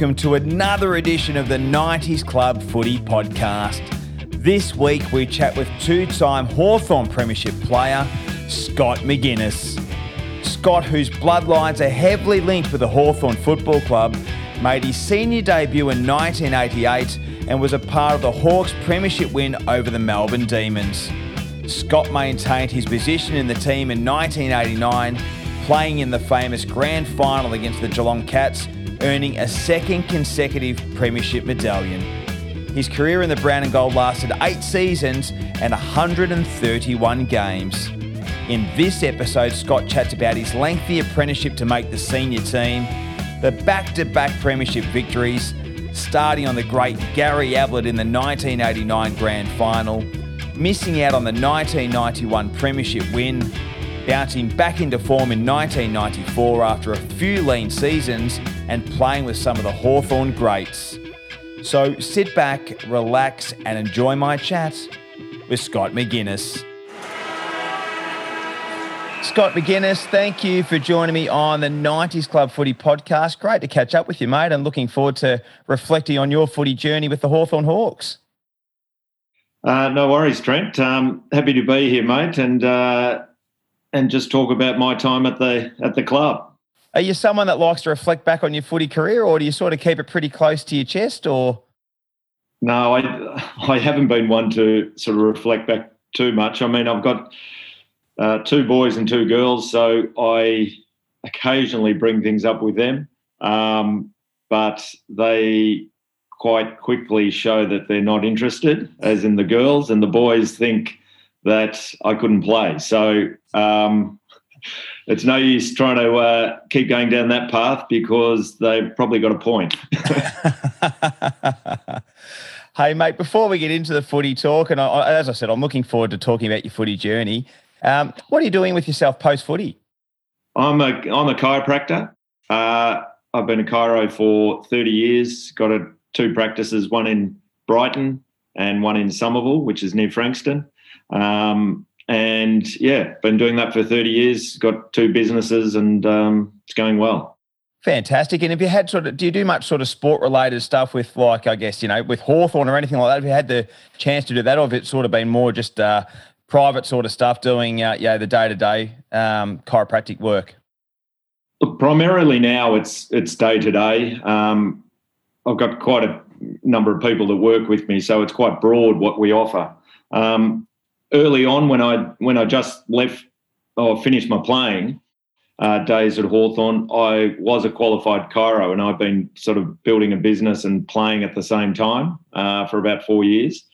welcome to another edition of the 90s Club Footy Podcast. This week we chat with two time Hawthorn Premiership player, Scott Maginness. Scott, whose bloodlines are heavily linked with the Hawthorn Football Club, made his senior debut in 1988 and was a part of the Hawks Premiership win over the Melbourne Demons. Scott maintained his position in the team in 1989, playing in the famous grand final against the Geelong Cats, earning a second consecutive Premiership medallion. His career in the brown and gold lasted eight seasons and 131 games. In this episode, Scott chats about his lengthy apprenticeship to make the senior team, the back to back Premiership victories, starting on the great Gary Ablett in the 1989 Grand Final, missing out on the 1991 Premiership win, bouncing back into form in 1994 after a few lean seasons, and playing with some of the Hawthorn greats. So sit back, relax, and enjoy my chat with Scott Maginness. Scott Maginness, thank you for joining me on the 90s Club Footy podcast. Great to catch up with you, mate, and looking forward to reflecting on your footy journey with the Hawthorn Hawks. Uh, no worries, Trent. Um, happy to be here, mate, and uh, and just talk about my time at the at the club. Are you someone that likes to reflect back on your footy career, or do you sort of keep it pretty close to your chest? Or no, I I haven't been one to sort of reflect back too much. I mean, I've got uh, two boys and two girls, so I occasionally bring things up with them, um, but they quite quickly show that they're not interested, as in the girls, and the boys think that I couldn't play. So um, it's no use trying to uh, keep going down that path because they've probably got a point. hey, mate, before we get into the footy talk, and I, as I said, I'm looking forward to talking about your footy journey. Um, what are you doing with yourself post footy? I'm a I'm a chiropractor. Uh, I've been a chiro for 30 years. Got a, two practices, one in Brighton and one in Somerville, which is near Frankston. Um, and yeah, been doing that for 30 years. Got two businesses, and um, it's going well. Fantastic. And have you had sort of, do you do much sort of sport related stuff with, like, I guess, you know, with Hawthorn or anything like that? Have you had the chance to do that, or have it sort of been more just uh, private sort of stuff, doing uh, yeah the day to day chiropractic work? Look, primarily now it's it's day to day. I've got quite a number of people that work with me, so it's quite broad what we offer. Um, early on, when I when I just left or finished my playing uh, days at Hawthorn, I was a qualified chiro and I've been sort of building a business and playing at the same time uh, for about four years.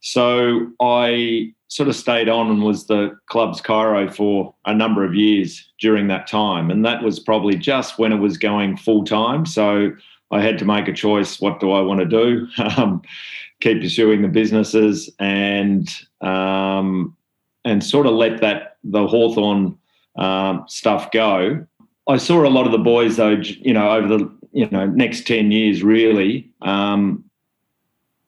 So I sort of stayed on and was the club's chiro for a number of years during that time. And that was probably just when it was going full time. So I had to make a choice what do I want to do? Um, keep pursuing the businesses and um, and sort of let that the Hawthorn um, stuff go. I saw a lot of the boys though, you know, over the you know next ten years really um,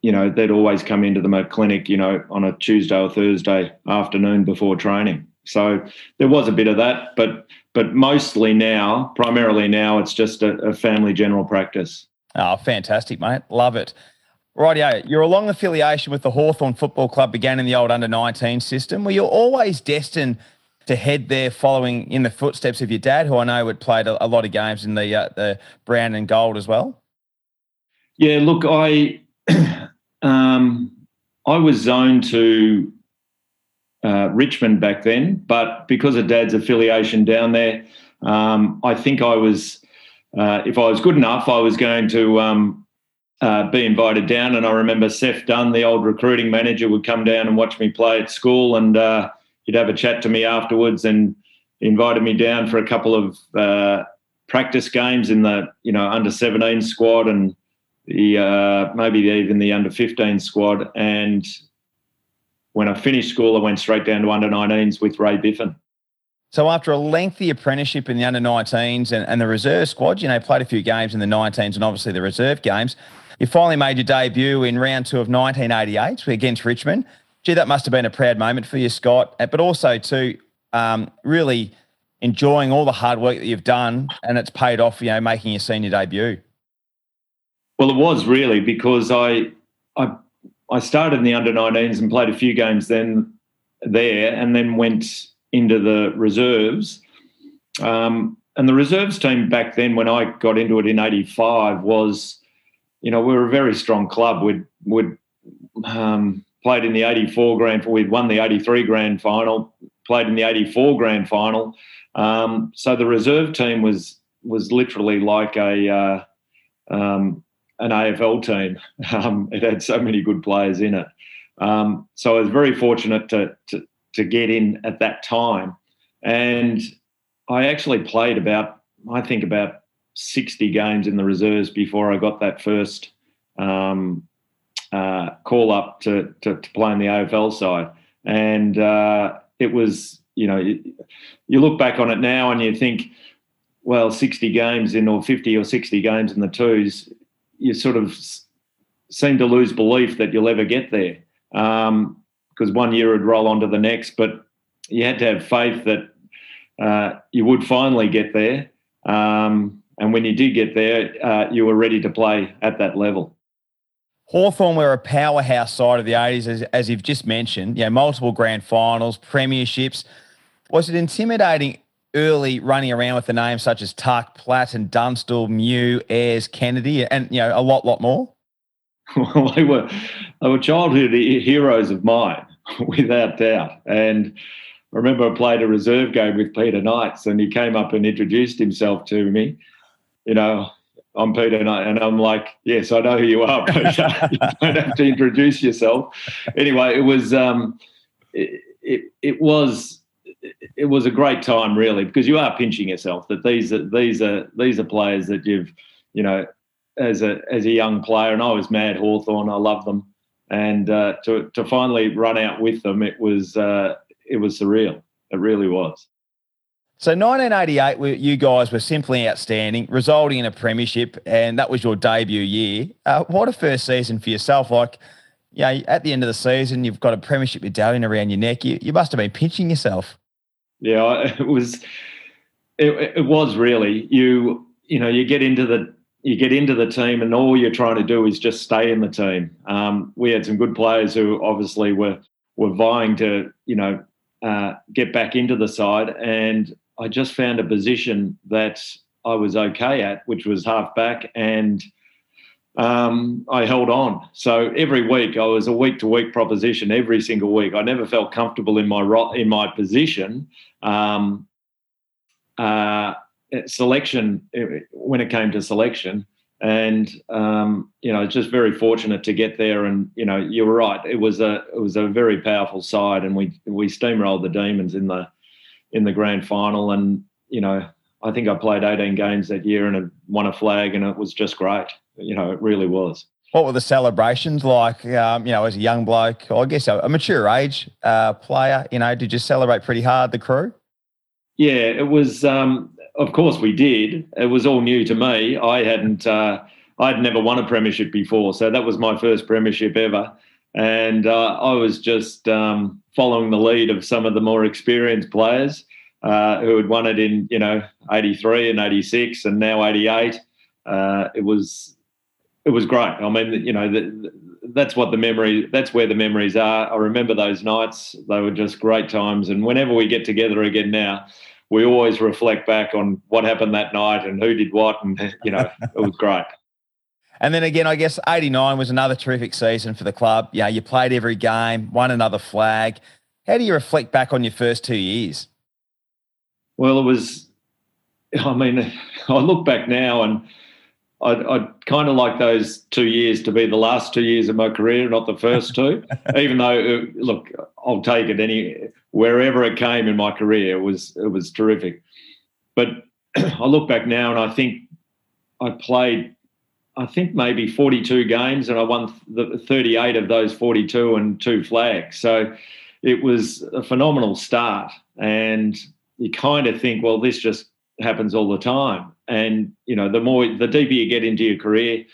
you know, they'd always come into the clinic, you know, on a Tuesday or Thursday afternoon before training. So there was a bit of that, but but mostly now, primarily now, it's just a, a family general practice. Oh, fantastic, mate. Love it. Rightio, your long affiliation with the Hawthorn Football Club began in the old under 19 system. Were you always destined to head there following in the footsteps of your dad, who I know had played a, a lot of games in the uh, the brown and gold as well? Yeah, look, I um, I was zoned to uh, Richmond back then, but because of Dad's affiliation down there, um, I think I was, uh, if I was good enough, I was going to um, uh, be invited down. And I remember Seth Dunn, the old recruiting manager, would come down and watch me play at school, and uh, he'd have a chat to me afterwards, and invited me down for a couple of uh, practice games in the you know under 17 squad and the uh, maybe even the under 15 squad. And when I finished school, I went straight down to under 19s with Ray Biffin. So after a lengthy apprenticeship in the under 19s and, and the reserve squad, you know, played a few games in the 19s and obviously the reserve games, you finally made your debut in round two of 1988 against Richmond. Gee, that must have been a proud moment for you, Scott. But also, too, um, really enjoying all the hard work that you've done and it's paid off, you know, making your senior debut. Well, it was really because I I I started in the under 19s and played a few games then there, and then went into the reserves. Um, and the reserves team back then, when I got into it in '85, was you know we were a very strong club. We'd we'd um, played in the '84 grand. We'd won the '83 grand final. Played in the '84 grand final. Um, so the reserve team was was literally like a uh, um, an AFL team. Um, it had so many good players in it. Um, so I was very fortunate to, to, to get in at that time, and I actually played about I think about sixty games in the reserves before I got that first um, uh, call up to, to, to play in the AFL side, and uh, it was you know you, you look back on it now and you think well, 60 games in or 50 or 60 games in the twos, you sort of seem to lose belief that you'll ever get there because um, one year would roll on to the next. But you had to have faith that uh, you would finally get there. Um, and when you did get there, uh, you were ready to play at that level. Hawthorn were a powerhouse side of the 80s, as, as you've just mentioned. Yeah, multiple grand finals, premierships. Was it intimidating early running around with the names such as Tuck, Platt, and Dunstall, Mew, Ayres, Kennedy, and you know a lot, lot more? Well, they were they were childhood heroes of mine, without doubt. And I remember I played a reserve game with Peter Knights, and he came up and introduced himself to me. You know, I'm Peter and I'm like, yes, I know who you are, Peter. you don't have to introduce yourself. Anyway, it was um, it, it, it was it was a great time, really, because you are pinching yourself that these are these are these are players that you've, you know, as a as a young player, and I was mad Hawthorn. I love them, and uh, to to finally run out with them, it was uh, it was surreal. It really was. So 1988, you guys were simply outstanding, resulting in a premiership, and that was your debut year. Uh, what a first season for yourself! Like, yeah, you know, at the end of the season, you've got a premiership medallion around your neck. You, you must have been pinching yourself. Yeah, it was. It, it was really you. You know, you get into the you get into the team, and all you're trying to do is just stay in the team. Um, we had some good players who obviously were were vying to you know uh, get back into the side, and I just found a position that I was okay at, which was half back, and um, I held on. So every week I was a week to week proposition every single week. I never felt comfortable in my in my position. Um, uh, selection when it came to selection, and um, you know, just very fortunate to get there. And you know, you were right. It was a it was a very powerful side, and we we steamrolled the Demons in the in the grand final. And you know, I think I played 18 games that year and won a flag, and it was just great you know, it really was. What were the celebrations like? Um, you know, as a young bloke, I guess a, a mature age uh, player, you know, did you celebrate pretty hard the crew? Yeah, it was. Um, of course, we did. It was all new to me. I hadn't. Uh, I'd never won a premiership before, so that was my first premiership ever. And uh, I was just um, following the lead of some of the more experienced players uh, who had won it in, you know, '83 and '86, and now '88. Uh, it was it was great. I mean, you know, the, that's what the memory. That's where the memories are. I remember those nights; they were just great times. And whenever we get together again now, we always reflect back on what happened that night and who did what, and you know, it was great. And then again, I guess '89 was another terrific season for the club. Yeah, you played every game, won another flag. How do you reflect back on your first two years? Well, it was. I mean, I look back now and I'd, I'd kind of like those two years to be the last two years of my career, not the first two. Even though, uh, look, I'll take it any wherever it came in my career. It was it was terrific. But I look back now and I think I played, I think maybe 42 games, and I won the 38 of those 42 and two flags. So it was a phenomenal start. And you kind of think, well, this just happens all the time. And you know, the more the deeper you get into your career,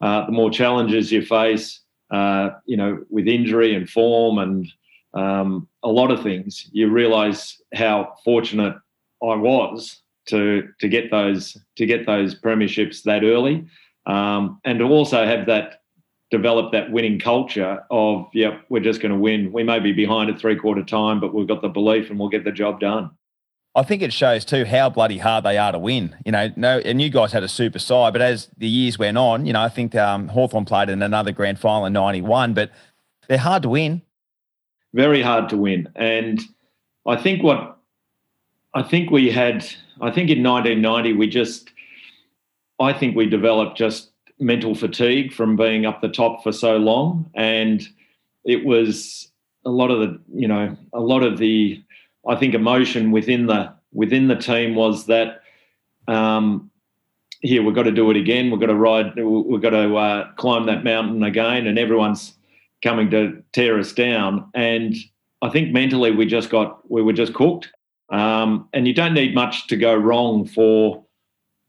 uh, the more challenges you face. Uh, you know, with injury and form and um, a lot of things, you realise how fortunate I was to to get those to get those premierships that early. um, and to also have that develop that winning culture of, yep, we're just going to win. We may be behind at three quarter time, but we've got the belief and we'll get the job done. I think it shows too how bloody hard they are to win. You know, no, and you guys had a super side, but as the years went on, you know, I think um, Hawthorn played in another grand final in '91, but they're hard to win. Very hard to win, and I think what I think we had, I think in 1990 we just, I think we developed just mental fatigue from being up the top for so long, and it was a lot of the, you know, a lot of the I think emotion within the within the team was that um, here we've got to do it again. We've got to ride. We've got to uh, climb that mountain again, and everyone's coming to tear us down. And I think mentally we just got we were just cooked. Um, and you don't need much to go wrong for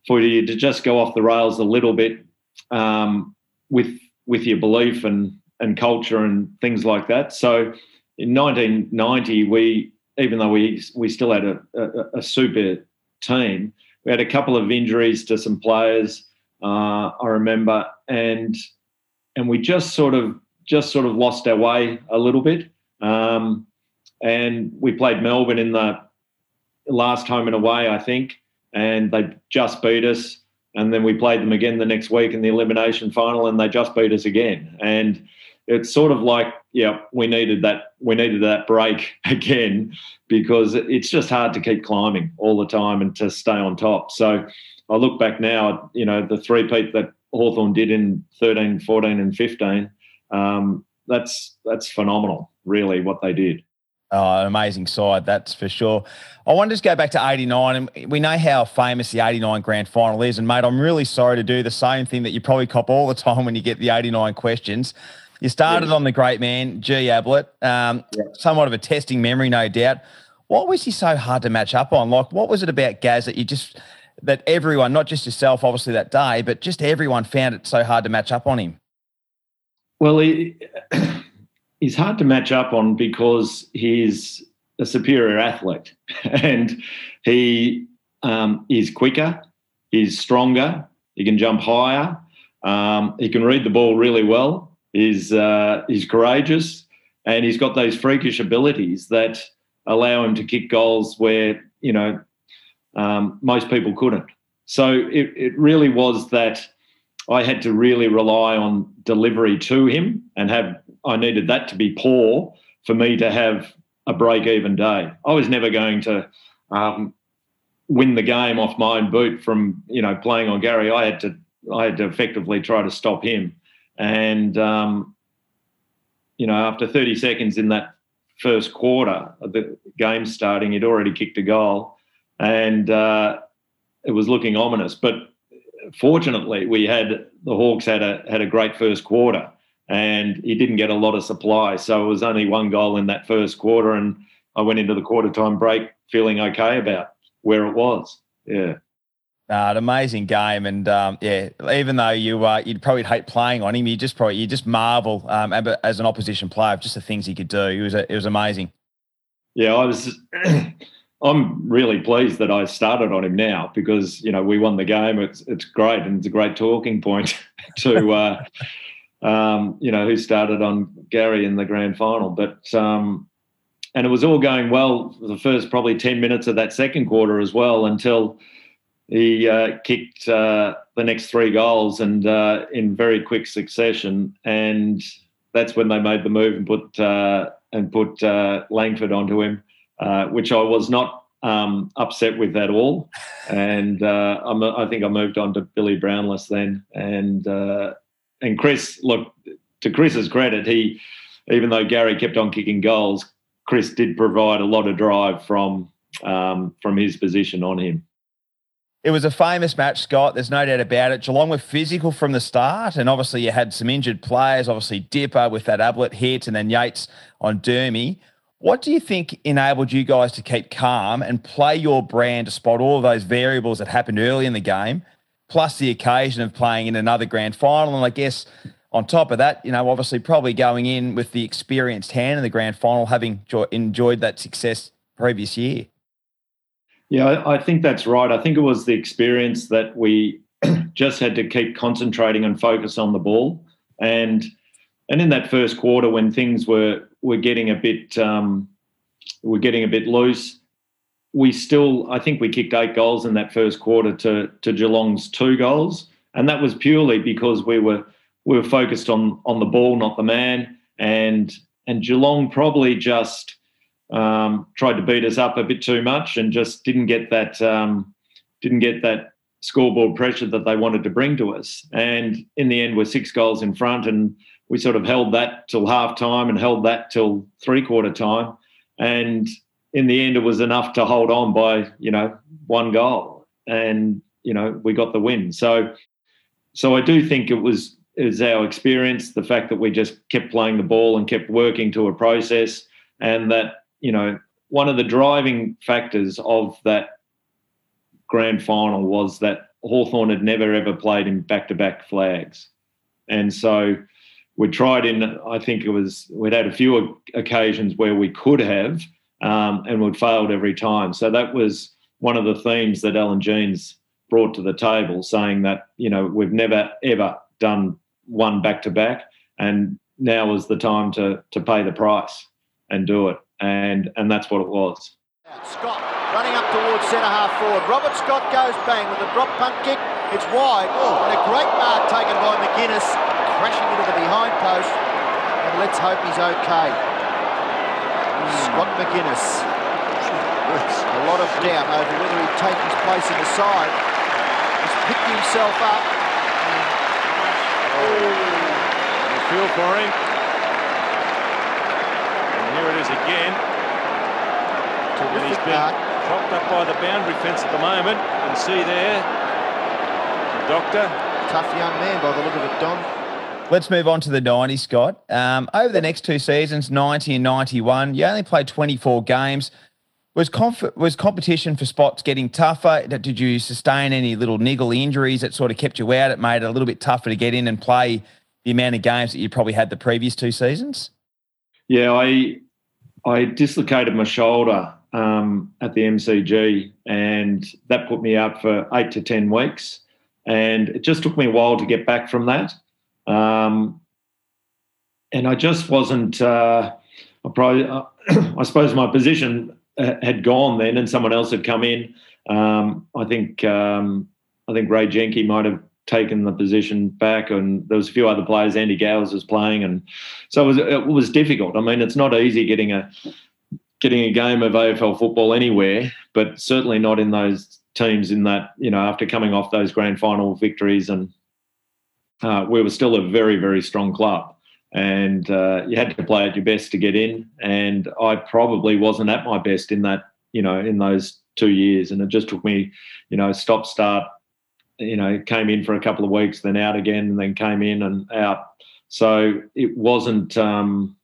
for you to just go off the rails a little bit um, with with your belief and and culture and things like that. So in 1990 we even though we we still had a, a, a, super team, we had a couple of injuries to some players. Uh, I remember, and and we just sort of just sort of lost our way a little bit. Um, and we played Melbourne in the last home and away, I think, and they just beat us. And then we played them again the next week in the elimination final, and they just beat us again. And it's sort of like yeah we needed that we needed that break again because it's just hard to keep climbing all the time and to stay on top so i look back now you know the three peat that hawthorn did in 13 14 and 15 um, that's that's phenomenal really what they did Oh, amazing side, that's for sure. I want to just go back to 89, and we know how famous the 89 grand final is. And, mate, I'm really sorry to do the same thing that you probably cop all the time when you get the 89 questions. You started yeah. on the great man, G. Ablett, um, yeah. somewhat of a testing memory, no doubt. What was he so hard to match up on? Like, what was it about Gaz that you just, that everyone, not just yourself, obviously that day, but just everyone found it so hard to match up on him? Well, he, he's hard to match up on because he's a superior athlete and he um, is quicker, he's stronger, he can jump higher, um, he can read the ball really well is uh, he's courageous and he's got those freakish abilities that allow him to kick goals where you know um, most people couldn't. So it, it really was that I had to really rely on delivery to him and have I needed that to be poor for me to have a break even day. I was never going to um, win the game off my own boot from you know playing on Gary. I had to I had to effectively try to stop him. And, um, you know, after 30 seconds in that first quarter of the game starting, he'd already kicked a goal and uh, it was looking ominous. But fortunately, we had the Hawks had a, had a great first quarter and he didn't get a lot of supply. So it was only one goal in that first quarter. And I went into the quarter time break feeling okay about where it was. Yeah. Uh, an amazing game, and um, yeah, even though you uh, you'd probably hate playing on him, you just probably you just marvel um, as an opposition player of just the things he could do. It was a, it was amazing. Yeah, I was. I'm really pleased that I started on him now because you know we won the game. It's it's great and it's a great talking point to uh, um, you know who started on Gary in the grand final. But um, and it was all going well the first probably ten minutes of that second quarter as well until he uh, kicked uh, the next three goals and uh, in very quick succession, and that's when they made the move and put uh, and put uh, Langford onto him, uh, which I was not um, upset with at all. And i think I moved on to Billy Brownless then, and and Chris. Look, to Chris's credit, he even though Gary kept on kicking goals, Chris did provide a lot of drive from um, from his position on him. It was a famous match, Scott. There's no doubt about it. Geelong were physical from the start, and obviously you had some injured players. Obviously Dipper with that Ablett hit, and then Yeates on Dermy. What do you think enabled you guys to keep calm and play your brand to spot all of those variables that happened early in the game, plus the occasion of playing in another grand final? And I guess on top of that, you know, obviously probably going in with the experienced hand in the grand final, having enjoyed that success previous year. Yeah, I think that's right. I think it was the experience that we just had to keep concentrating and focus on the ball. And and in that first quarter, when things were were getting a bit um, were getting a bit loose, we still I think we kicked eight goals in that first quarter to to Geelong's two goals, and that was purely because we were we were focused on on the ball, not the man, and and Geelong probably just um, tried to beat us up a bit too much and just didn't get that um, didn't get that scoreboard pressure that they wanted to bring to us. And in the end, we're six goals in front, and we sort of held that till half time and held that till three quarter time. And in the end, it was enough to hold on by you know one goal, and you know we got the win. So, so I do think it was was our experience, the fact that we just kept playing the ball and kept working to a process, and that you know, one of the driving factors of that grand final was that Hawthorn had never ever played in back to back flags. And so we tried in, I think it was, we'd had a few occasions where we could have, um, and we'd failed every time. So that was one of the themes that Alan Jeans brought to the table, saying that, you know, we've never ever done one back to back, and now was the time to, to pay the price and do it and and that's what it was. Scott running up towards centre half forward. Robert Scott goes bang with a drop punt kick. It's wide. Oh, and a great mark taken by Maginness, crashing into the behind post. And let's hope he's okay. Scott Maginness. A lot of doubt over whether he'd take his place in the side. He's picked himself up. Oh. feel for him here it is again. And he's been propped up by the boundary fence at the moment. And see there, the doctor. Tough young man by the look of it, Don. Let's move on to the 90, Scott. Um, over the next two seasons, 90 and 91, you only played 24 games. Was conf- was competition for spots getting tougher? Did you sustain any little niggle injuries that sort of kept you out? It made it a little bit tougher to get in and play the amount of games that you probably had the previous two seasons? Yeah, I I dislocated my shoulder um, at the MCG, and that put me out for eight to ten weeks. And it just took me a while to get back from that. Um, and I just wasn't. Uh, I probably, uh, I suppose, my position uh, had gone then, and someone else had come in. Um, I think um, I think Ray Jencke might have taken the position back, and there was a few other players. Andy Gowers was playing, and so it was, it was difficult. I mean, it's not easy getting a getting a game of AFL football anywhere, but certainly not in those teams. In that, you know, after coming off those grand final victories, and uh, we were still a very very strong club. And uh, you had to play at your best to get in, and I probably wasn't at my best in that, you know, in those two years, and it just took me, you know, stop start you know, came in for a couple of weeks, then out again, and then came in and out. So it wasn't. Um,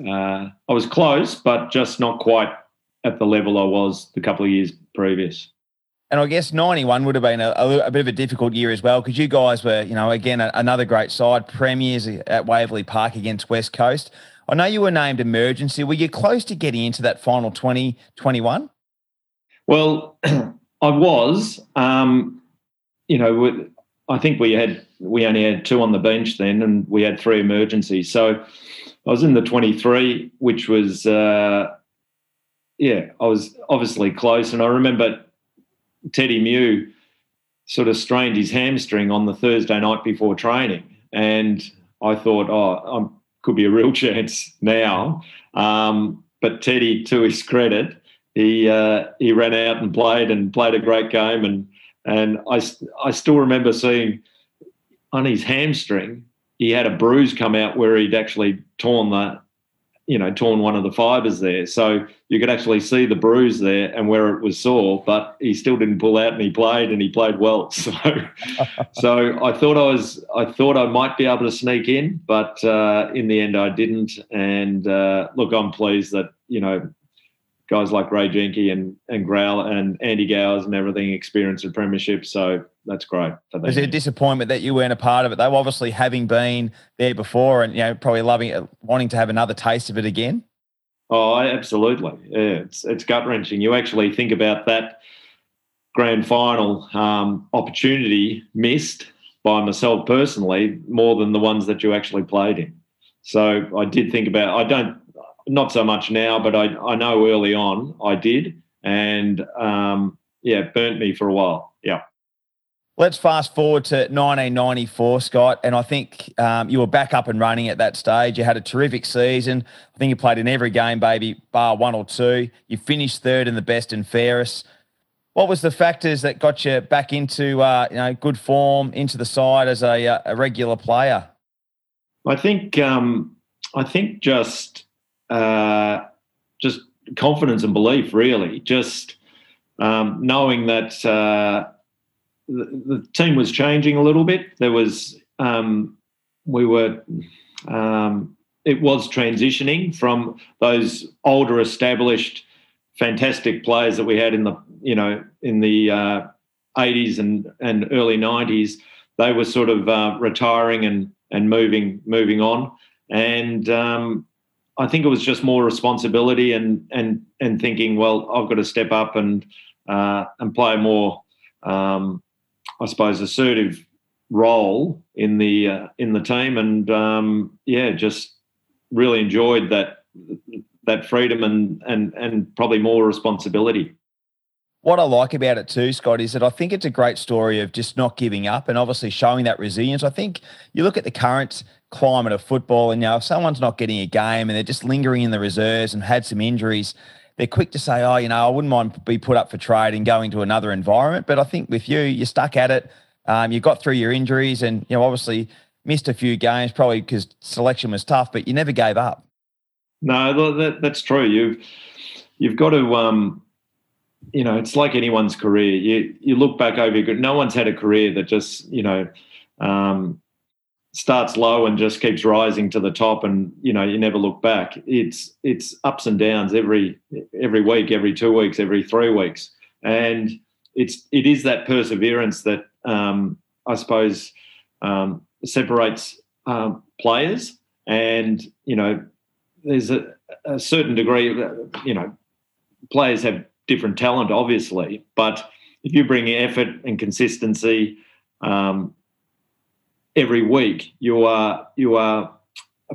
uh, I was close, but just not quite at the level I was the couple of years previous. And I guess 91 would have been a, a, a bit of a difficult year as well because you guys were, you know, again, another great side, premiers at Waverley Park against West Coast. I know you were named emergency. Were you close to getting into that final 2021? well, I was. Um, you know, I think we had we only had two on the bench then, and we had three emergencies. So I was in the 23, which was uh, yeah, I was obviously close. And I remember Teddy Mew sort of strained his hamstring on the Thursday night before training, and I thought, oh, I could be a real chance now. Um, but Teddy, to his credit, he uh, he ran out and played and played a great game and and I, I still remember seeing on his hamstring, he had a bruise come out where he'd actually torn the, you know, torn one of the fibers there. So you could actually see the bruise there and where it was sore, but he still didn't pull out and he played and he played well. So, so I thought I was, I thought I might be able to sneak in, but uh, in the end I didn't. And uh, look, I'm pleased that, you know, guys like Ray Jencke and and Growl and Andy Gowers and everything experienced a premiership. So that's great. Was it a disappointment that you weren't a part of it? They were obviously having been there before and you know probably loving it, wanting to have another taste of it again. Oh, absolutely. Yeah, it's it's gut wrenching. You actually think about that grand final um, opportunity missed by myself personally more than the ones that you actually played in. So I did think about. I don't not so much now, but I I know early on I did, and um, yeah, burnt me for a while. Yeah. Let's fast forward to 1994, Scott, and I think um, you were back up and running at that stage. You had a terrific season. I think you played in every game, baby, bar one or two. You finished third in the best and fairest. What was the factors that got you back into uh, you know good form into the side as a, uh, a regular player? I think um, I think just uh, just confidence and belief, really. Just um, knowing that uh, the, the, team was changing a little bit. There was um, we were um, it was transitioning from those older established fantastic players that we had in the you know in the uh, 80s and and early 90s they were sort of uh, retiring and and moving moving on and um, I think it was just more responsibility and and and thinking well I've got to step up and uh, and play a more um, I suppose assertive role in the uh, in the team and um, yeah just really enjoyed that that freedom and and and probably more responsibility. What I like about it too, Scott, is that I think it's a great story of just not giving up and obviously showing that resilience. I think you look at the current climate of football, and you know, if someone's not getting a game and they're just lingering in the reserves and had some injuries, they're quick to say, "Oh, you know, I wouldn't mind be put up for trade and going to another environment." But I think with you, you're stuck at it. Um, you got through your injuries, and you know, obviously missed a few games, probably because selection was tough, but you never gave up. No, that, that's true. You've you've got to, um, you know, it's like anyone's career. You you look back over your. No one's had a career that just you know um, starts low and just keeps rising to the top, and you know you never look back. It's it's ups and downs every every week, every two weeks, every three weeks, and it's it is that perseverance that um, I suppose um, separates um, players, and you know there's a, a certain degree of, you know, players have different talent, obviously, but if you bring effort and consistency um, every week, you are you are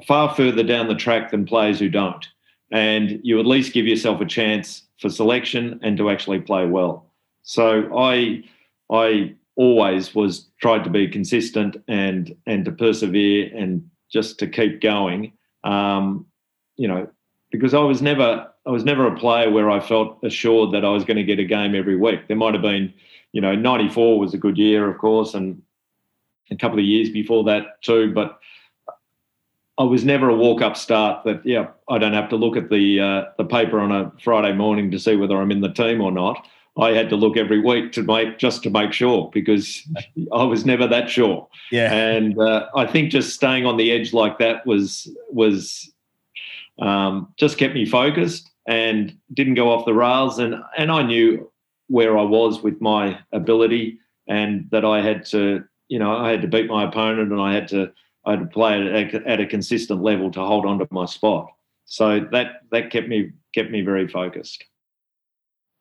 far further down the track than players who don't, and you at least give yourself a chance for selection and to actually play well. So I I always was tried to be consistent and and to persevere and just to keep going. Um, you know, because I was never I was never a player where I felt assured that I was going to get a game every week. There might have been, you know, '94 was a good year, of course, and a couple of years before that too. But I was never a walk up start that yeah I don't have to look at the uh, the paper on a Friday morning to see whether I'm in the team or not. I had to look every week to make just to make sure because I was never that sure. Yeah, and uh, I think just staying on the edge like that was was um, just kept me focused and didn't go off the rails. And and I knew where I was with my ability and that I had to, you know, I had to beat my opponent and I had to I had to play at a, at a consistent level to hold on to my spot. So that that kept me kept me very focused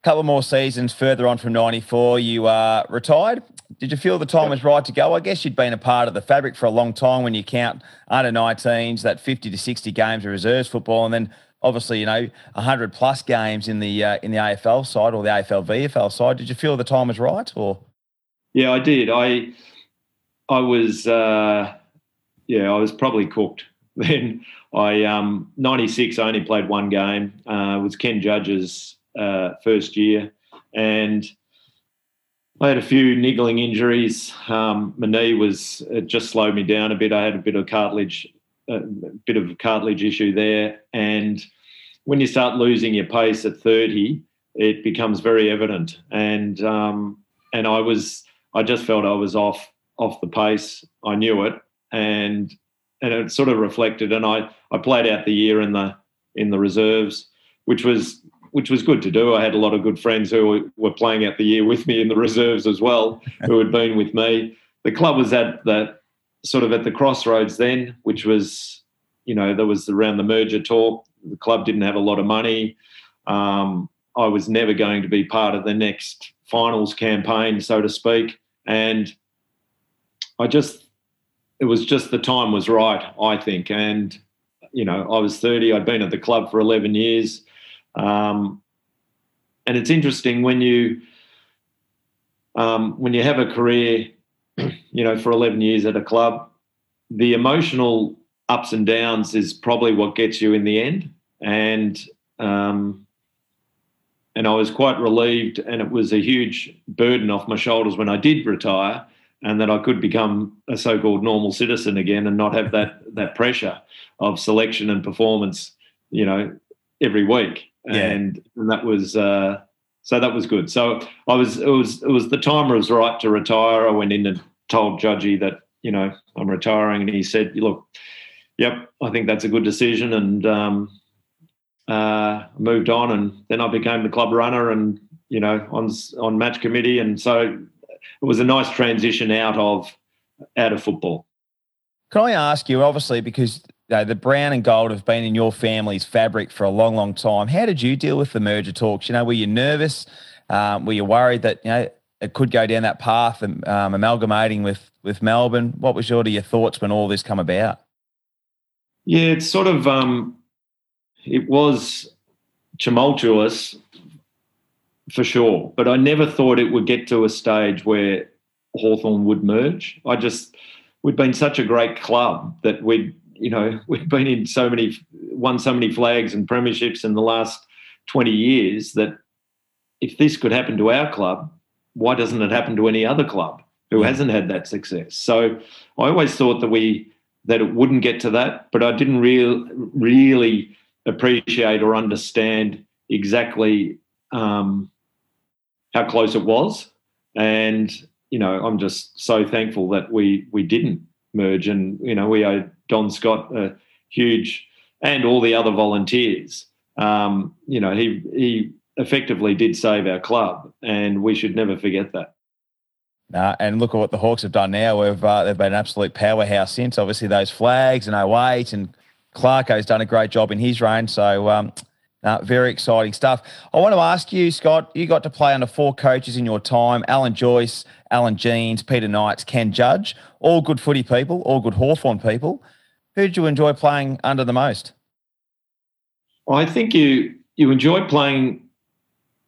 A couple more seasons further on from 94, you uh, retired. Did you feel the time was right to go? I guess you'd been a part of the fabric for a long time when you count under 19s, that 50 to 60 games of reserves football, and then obviously, you know, 100 plus games in the uh, in the AFL side or the AFL VFL side. Did you feel the time was right or? Yeah, I did. I I was uh, yeah, I was probably cooked. Then I um, 96 I only played one game. Uh, it was Ken Judge's uh, first year, and I had a few niggling injuries. Um, my knee was it just slowed me down a bit. I had a bit of cartilage, a bit of a cartilage issue there, and when you start losing your pace at 30, it becomes very evident. And um, and I was I just felt I was off off the pace. I knew it, and and it sort of reflected. And I I played out the year in the in the reserves, which was which was good to do. I had a lot of good friends who were playing out the year with me in the reserves as well, who had been with me. The club was at that sort of at the crossroads then, which was, you know, there was around the merger talk. The club didn't have a lot of money. Um, I was never going to be part of the next finals campaign, so to speak. And I just, it was just the time was right, I think. And, you know, I was 30, I'd been at the club for 11 years. Um, and it's interesting when you, um, when you have a career, you know, for 11 years at a club, the emotional ups and downs is probably what gets you in the end. And, um, and I was quite relieved, and it was a huge burden off my shoulders when I did retire, and that I could become a so-called normal citizen again and not have that that pressure of selection and performance, you know, every week. Yeah. And, and that was uh, so that was good. So I was it was it was the time was right to retire. I went in and told Judgy that you know I'm retiring, and he said, "Look, yep, I think that's a good decision," and um, uh, moved on, and then I became the club runner, and you know, on on match committee, and so it was a nice transition out of out of football. Can I ask you, obviously, because the brown and gold have been in your family's fabric for a long, long time. How did you deal with the merger talks? You know, were you nervous? Um, were you worried that you know it could go down that path and um, amalgamating with with Melbourne? What was your your thoughts when all this come about? Yeah, it's sort of um, it was tumultuous for sure, but I never thought it would get to a stage where Hawthorn would merge. I just we'd been such a great club that we'd you know we've been in so many won so many flags and premierships in the last 20 years that if this could happen to our club why doesn't it happen to any other club who hasn't had that success so i always thought that we that it wouldn't get to that but i didn't real, really appreciate or understand exactly um, how close it was. And you know, I'm just so thankful that we we didn't merge, and you know, we owe Don Scott a huge, and all the other volunteers. Um, you know, he he effectively did save our club, and we should never forget that. Uh, and look at what the Hawks have done now. We've, uh, they've been an absolute powerhouse since. Obviously, those flags and 08 and Clarko's done a great job in his reign. So, um, uh, very exciting stuff. I want to ask you, Scott, you got to play under four coaches in your time Alan Joyce, Alan Jeans, Peter Knights, Ken Judge, all good footy people, all good Hawthorn people. Who did you enjoy playing under the most? I think you you enjoy playing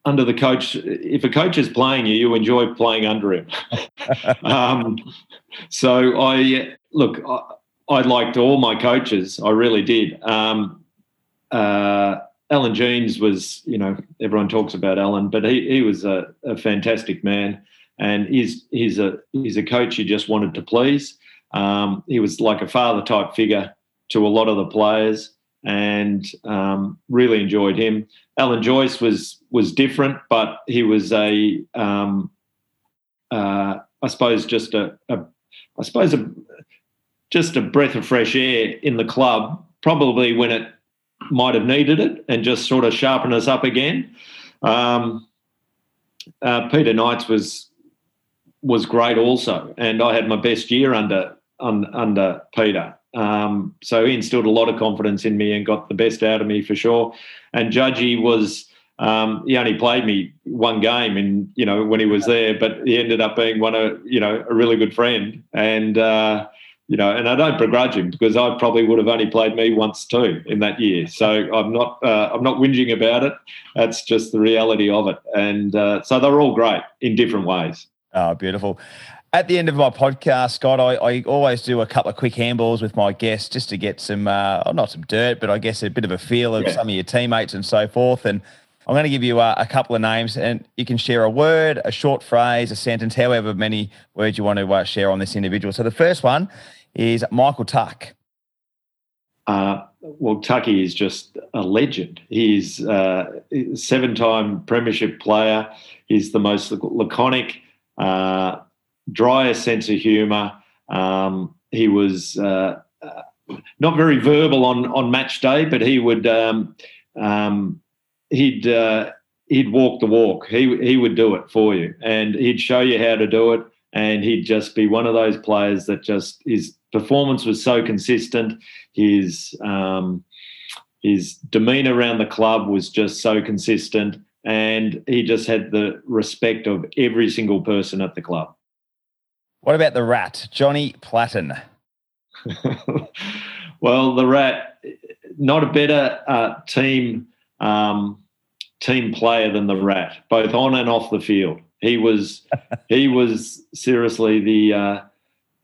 under the coach. If a coach is playing you, you enjoy playing under him. um, so I look. I, I liked all my coaches. I really did. Um, uh, Alan Jeans was, you know, everyone talks about Alan, but he, he was a, a fantastic man, and he's he's a he's a coach you just wanted to please. Um, he was like a father type figure to a lot of the players, and um, really enjoyed him. Alan Joyce was was different, but he was a um, uh, I suppose just a, a I suppose a just a breath of fresh air in the club, probably when it might have needed it, and just sort of sharpen us up again. Um, uh, Peter Knights was was great also, and I had my best year under un, under Peter. Um, so he instilled a lot of confidence in me and got the best out of me for sure. And Judgy was um, he only played me one game, in you know when he was there, but he ended up being one of you know a really good friend and. Uh, you know, and I don't begrudge him because I probably would have only played me once too in that year. So I'm not uh, I'm not whinging about it. That's just the reality of it. And uh, so they're all great in different ways. Oh, beautiful. At the end of my podcast, Scott, I, I always do a couple of quick handballs with my guests just to get some, uh, not some dirt, but I guess a bit of a feel of yeah. some of your teammates and so forth. And I'm going to give you a, a, couple of names, and you can share a word, a short phrase, a sentence, however many words you want to uh, share on this individual. So the first one is Michael Tuck. Uh, well, Tucky is just a legend. He's uh, a seven-time premiership player. He's the most laconic, uh, driest sense of humour. Um, he was uh, uh, not very verbal on on match day, but he would um, um, he'd uh, he'd walk the walk. He he would do it for you, and he'd show you how to do it. And he'd just be one of those players that just is performance was so consistent. His um, his demeanour around the club was just so consistent, and he just had the respect of every single person at the club. What about the rat, Johnny Platten? well, the rat, not a better uh, team um, team player than the rat, both on and off the field. He was he was seriously the uh,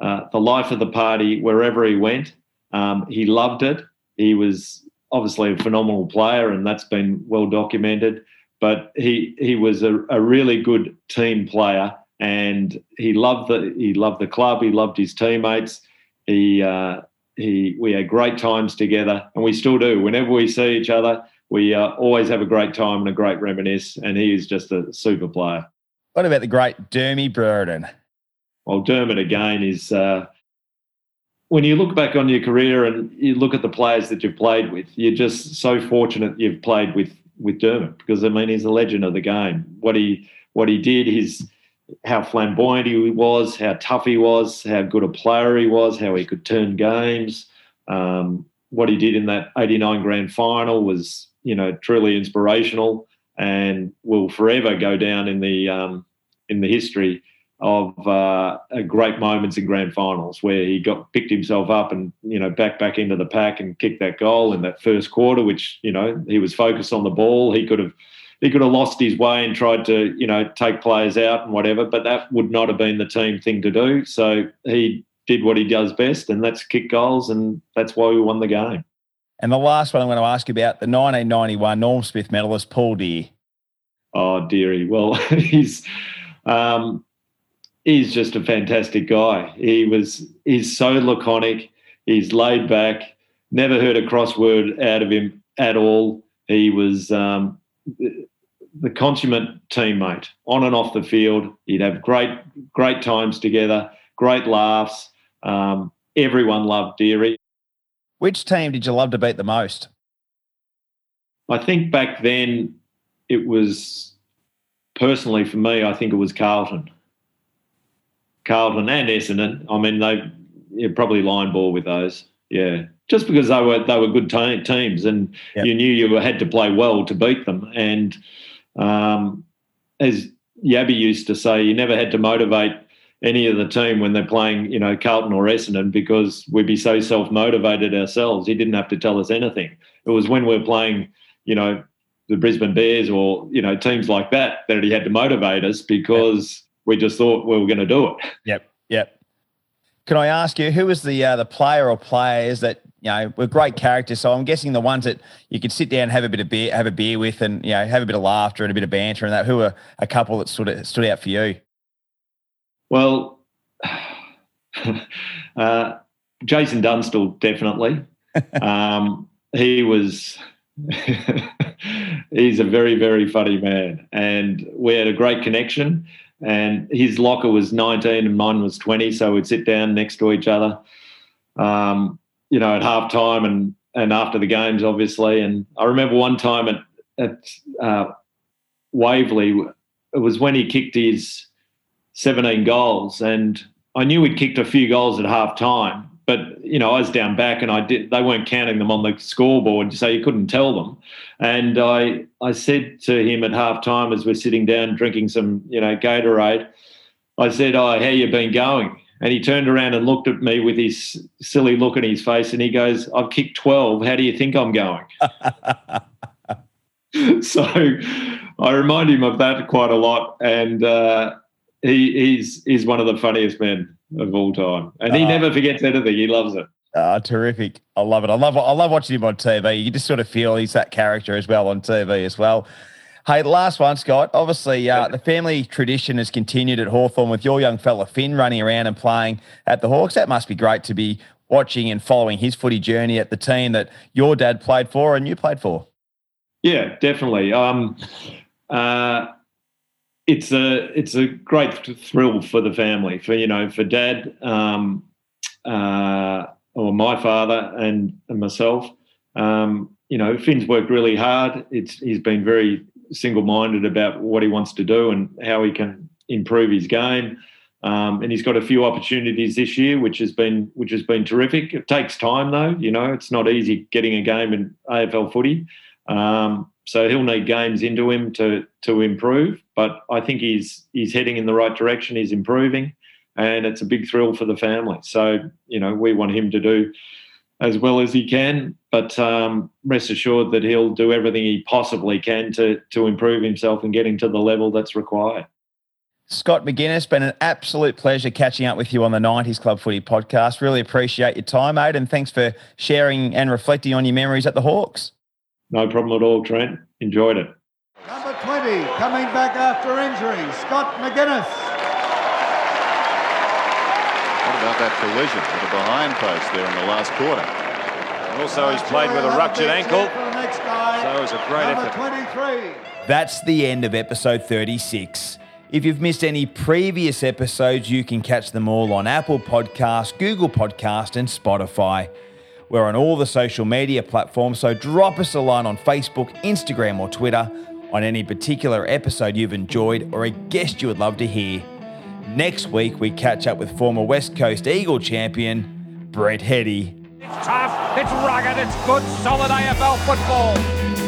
uh, the life of the party wherever he went. Um, he loved it. He was obviously a phenomenal player, and that's been well documented. But he he was a, a really good team player, and he loved the he loved the club. He loved his teammates. He uh, he we had great times together, and we still do. Whenever we see each other, we uh, always have a great time and a great reminisce. And he is just a super player. What about the great Dermy Brereton? Well, Dermot again is uh, when you look back on your career and you look at the players that you've played with, you're just so fortunate you've played with with Dermot because I mean he's a legend of the game. What he what he did, his how flamboyant he was, how tough he was, how good a player he was, how he could turn games. Um, what he did in that '89 Grand Final was, you know, truly inspirational and will forever go down in the um, in the history of uh, great moments in grand finals where he got picked himself up and you know back back into the pack and kicked that goal in that first quarter, which you know he was focused on the ball. He could have he could have lost his way and tried to you know take players out and whatever, but that would not have been the team thing to do. So he did what he does best, and that's kick goals, and that's why we won the game. And the last one I'm going to ask you about the 1991 Norm Smith medalist Paul Dear. Oh, dearie. Well, he's um, he's just a fantastic guy. He was he's so laconic. He's laid back. Never heard a crossword out of him at all. He was um, the consummate teammate on and off the field. He'd have great great times together, great laughs. Um, everyone loved Deary. Which team did you love to beat the most? I think back then it was personally for me. I think it was Carlton. Carlton and Essendon. I mean, they yeah, probably line ball with those. Yeah, just because they were they were good te- teams, and yep. you knew you had to play well to beat them. And um, as Yabby used to say, you never had to motivate any of the team when they're playing, you know, Carlton or Essendon because we'd be so self motivated ourselves. He didn't have to tell us anything. It was when we we're playing, you know, the Brisbane Bears or you know teams like that that he had to motivate us because we just thought we were going to do it. Yep, yep. Can I ask you who was the uh, the player or players that you know were great characters? So I'm guessing the ones that you could sit down and have a bit of beer, have a beer with, and you know have a bit of laughter and a bit of banter and that. Who were a couple that stood stood out for you? Well, uh, Jason Dunstall definitely. um, he was. he's a very very funny man, and we had a great connection and his locker was 19 and mine was 20, so we'd sit down next to each other, um, you know, at half time and and after the games, obviously. And I remember one time at at uh, Waverley, it was when he kicked his 17 goals, and I knew he'd kicked a few goals at half time, but you know, I was down back and I did they weren't counting them on the scoreboard, so you couldn't tell them. And I I said to him at half time as we're sitting down drinking some, you know, Gatorade, I said, Oh, how you been going? And he turned around and looked at me with his silly look on his face and he goes, I've kicked 12. How do you think I'm going? so I remind him of that quite a lot. And uh, he, he's, he's one of the funniest men of all time, and he uh, never forgets anything. He loves it. Ah, terrific! I love it. I love. I love watching him on TV. You just sort of feel he's that character as well on TV as well. Hey, the last one, Scott. Obviously, uh, the family tradition has continued at Hawthorn with your young fella Finn running around and playing at the Hawks. That must be great to be watching and following his footy journey at the team that your dad played for and you played for. Yeah, definitely. Um, uh, it's a it's a great thrill for the family for you know for dad um, uh, or my father and, and myself. Um, you know Finn's worked really hard. It's he's been very single-minded about what he wants to do and how he can improve his game. Um, and he's got a few opportunities this year which has been which has been terrific. It takes time though you know it's not easy getting a game in AFL footy. Um, so he'll need games into him to to improve. But I think he's he's heading in the right direction. He's improving, and it's a big thrill for the family. So you know we want him to do as well as he can. But um, rest assured that he'll do everything he possibly can to to improve himself and getting to the level that's required. Scott Maginness, been an absolute pleasure catching up with you on the 90s Club Footy podcast. Really appreciate your time, mate, and thanks for sharing and reflecting on your memories at the Hawks. No problem at all, Trent. Enjoyed it. Number 20, coming back after injury, Scott Maginness. What about that collision with the behind post there in the last quarter? And also, he's played with a ruptured ankle. So it was a great Number effort. 23. That's the end of episode 36. If you've missed any previous episodes, you can catch them all on Apple Podcast, Google Podcast, and Spotify. We're on all the social media platforms, so drop us a line on Facebook, Instagram, or Twitter on any particular episode you've enjoyed or a guest you would love to hear. Next week, we catch up with former West Coast Eagle champion Brett Heady. It's tough, it's rugged, it's good, solid AFL football.